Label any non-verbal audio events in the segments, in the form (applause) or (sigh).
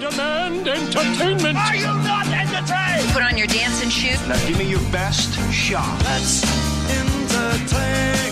demand entertainment. Are you not entertained? Put on your dancing shoes. Now give me your best shot. That's entertainment.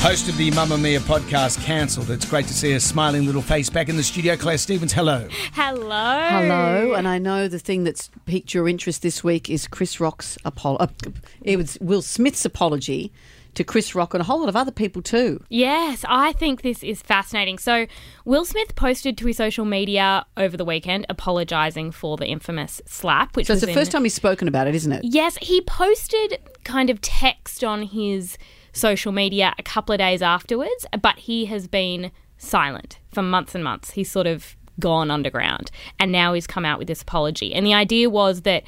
Host of the Mamamia podcast cancelled. It's great to see a smiling little face back in the studio. Clare Stephens, hello. Hello. Hello, and I know the thing that's piqued your interest this week is Chris Rock's apology. uh, it was Will Smith's apology to Chris Rock and a whole lot of other people too. Yes, I think this is fascinating. So, Will Smith posted to his social media over the weekend apologising for the infamous slap, which So was it's the in- first time he's spoken about it, isn't it? Yes, he posted kind of text on his social media a couple of days afterwards, but he has been silent for months and months. He's sort of gone underground and now he's come out with this apology. And the idea was that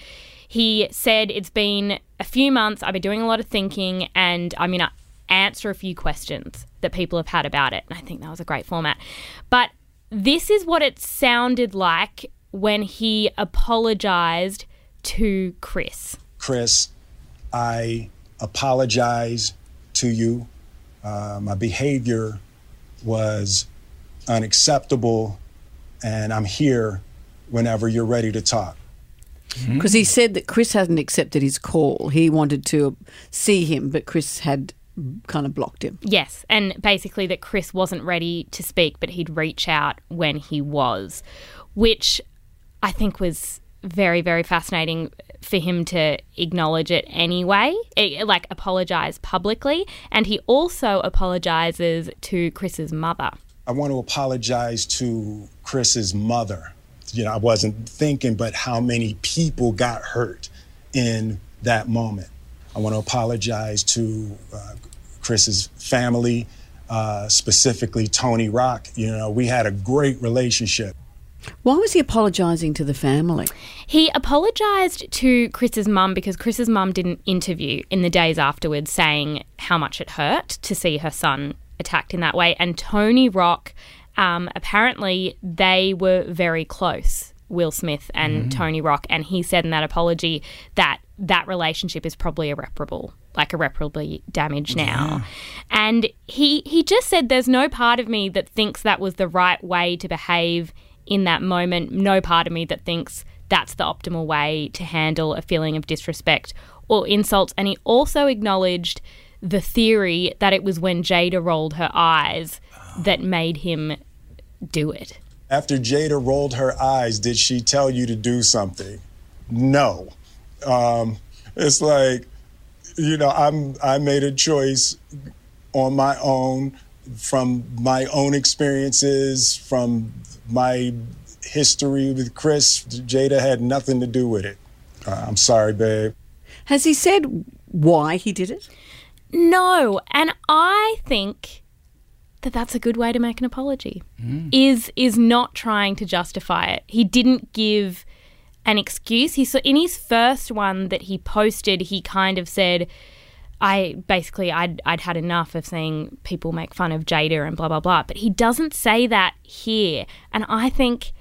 he said it's been a few months, I've been doing a lot of thinking and I'm going to answer a few questions that people have had about it. And I think that was a great format. But this is what it sounded like when he apologized to Chris. Chris, I apologize to you. Uh, my behavior was unacceptable, and I'm here whenever you're ready to talk. Because he said that Chris hadn't accepted his call. He wanted to see him, but Chris had kind of blocked him. Yes, and basically that Chris wasn't ready to speak, but he'd reach out when he was, which I think was very, very fascinating for him to acknowledge it anyway, eh, like apologize publicly. And he also apologizes to Chris's mother. I want to apologize to Chris's mother. You know, I wasn't thinking, but how many people got hurt in that moment. I want to apologize to uh, Chris's family, uh, specifically Tony Rock. You know, we had a great relationship. Why was he apologising to the family? He apologized to Chris's mum because Chris's mum did an interview in the days afterwards saying how much it hurt to see her son attacked in that way. And Tony Rock, um, apparently, they were very close, Will Smith and Tony Rock. And he said in that apology that that relationship is probably irreparable, like irreparably damaged now. And he, he just said, There's no part of me that thinks that was the right way to behave in that moment. No part of me that thinks that's the optimal way to handle a feeling of disrespect or insults. And he also acknowledged the theory that it was when Jada rolled her eyes that made him do it. After Jada rolled her eyes, did she tell you to do something? No. Um, it's like, you know, I'm I made a choice on my own from my own experiences, from my history with Chris. Jada had nothing to do with it. Uh, I'm sorry, babe. Has he said why he did it? No, and I think that that's a good way to make an apology. Mm. Is is not trying to justify it. He didn't give an excuse. He so in his first one that he posted, he kind of said, "I basically I'd I'd had enough of seeing people make fun of Jada and blah blah blah." But he doesn't say that here, and I think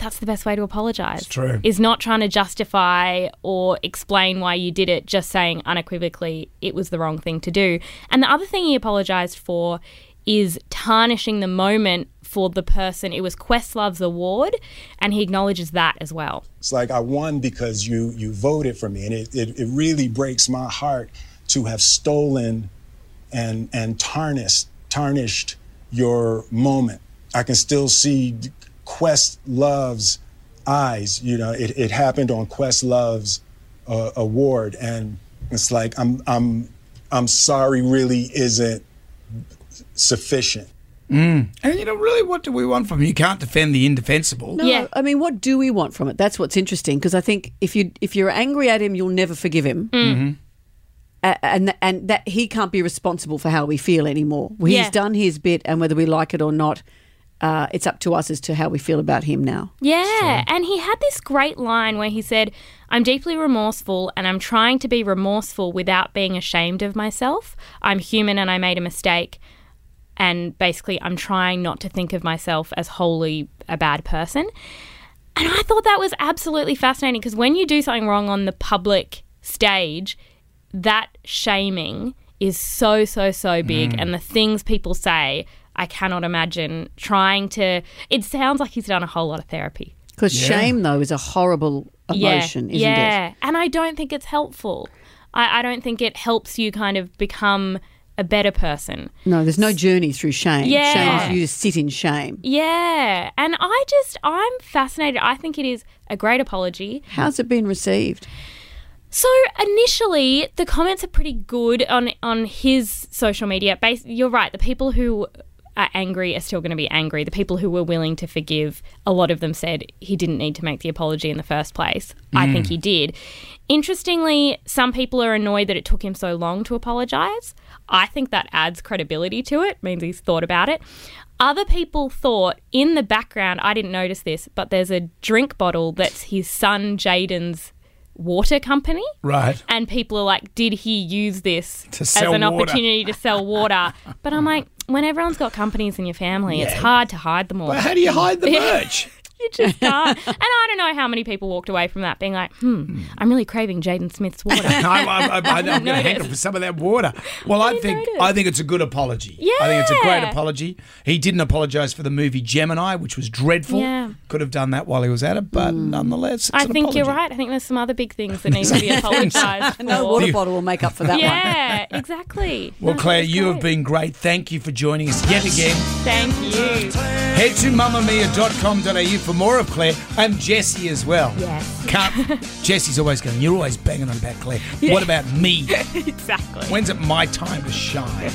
that's the best way to apologize. true. Is not trying to justify or explain why you did it, just saying unequivocally it was the wrong thing to do. And the other thing he apologized for is tarnishing the moment for the person. It was Questlove's award, and he acknowledges that as well. It's like I won because you you voted for me, and it, it, it really breaks my heart to have stolen and and tarnished tarnished your moment. I can still see Questlove's eyes. You know, it, it happened on Questlove's uh, award, and it's like I'm I'm I'm sorry. Really isn't sufficient. Mm. And you know, really, what do we want from him? You can't defend the indefensible. No, Yeah. I mean, what do we want from it? That's what's interesting because I think if you if you're angry at him, you'll never forgive him, mm. mm-hmm. A- and and that he can't be responsible for how we feel anymore. He's Yeah. done his bit, and whether we like it or not, uh, it's up to us as to how we feel about him now. Yeah, and he had this great line where he said, I'm deeply remorseful and I'm trying to be remorseful without being ashamed of myself. I'm human and I made a mistake. And basically, I'm trying not to think of myself as wholly a bad person. And I thought that was absolutely fascinating because when you do something wrong on the public stage, that shaming is so, so, so big. Mm. And the things people say, I cannot imagine trying to. It sounds like he's done a whole lot of therapy. Because Yeah. shame, though, is a horrible emotion, yeah, isn't yeah. it? And I don't think it's helpful. I, I don't think it helps you kind of become a better person. No, there's no journey through shame. Yeah. Shame is you just sit in shame. Yeah. And I just, I'm fascinated. I think it is a great apology. How's it been received? So initially, the comments are pretty good on on his social media. Bas- you're right. The people who are angry are still going to be angry. The people who were willing to forgive, a lot of them said he didn't need to make the apology in the first place. I think he mm. did. Interestingly, some people are annoyed that it took him so long to apologize. I think that adds credibility to it, means he's thought about it. Other people thought in the background, I didn't notice this, but there's a drink bottle that's his son Jaden's water company Right. and people are like, did he use this To as an water. opportunity to sell water? (laughs) But I'm like, when everyone's got companies in your family, it's hard to hide them all. But how do you hide the (laughs) Yeah. merch? (laughs) you just can't. and I don't know how many people walked away from that being like, hmm, I'm really craving Jaden Smith's water. I, I, I, I, I'm going to hanker for some of that water. Well, I, didn't think notice. I think it's a good apology. Yeah. I think it's a great apology. He didn't apologise for the movie Gemini, which was dreadful. Yeah. Could have done that while he was at it, but hmm. nonetheless, it's I an think you're right. I think there's some other big things that need to be (laughs) apologised (laughs) for. No water bottle will make up for that one. yeah, exactly. Well, No, Clare, that's you have been great. Thank you for joining us yet again. Thank you. Head to mamamia.com.au for more of Clare and Jessie as well. Yes. Can't, (laughs) Jessie's always going, You're always banging on about Clare. What about me? Exactly. When's it my time to shine?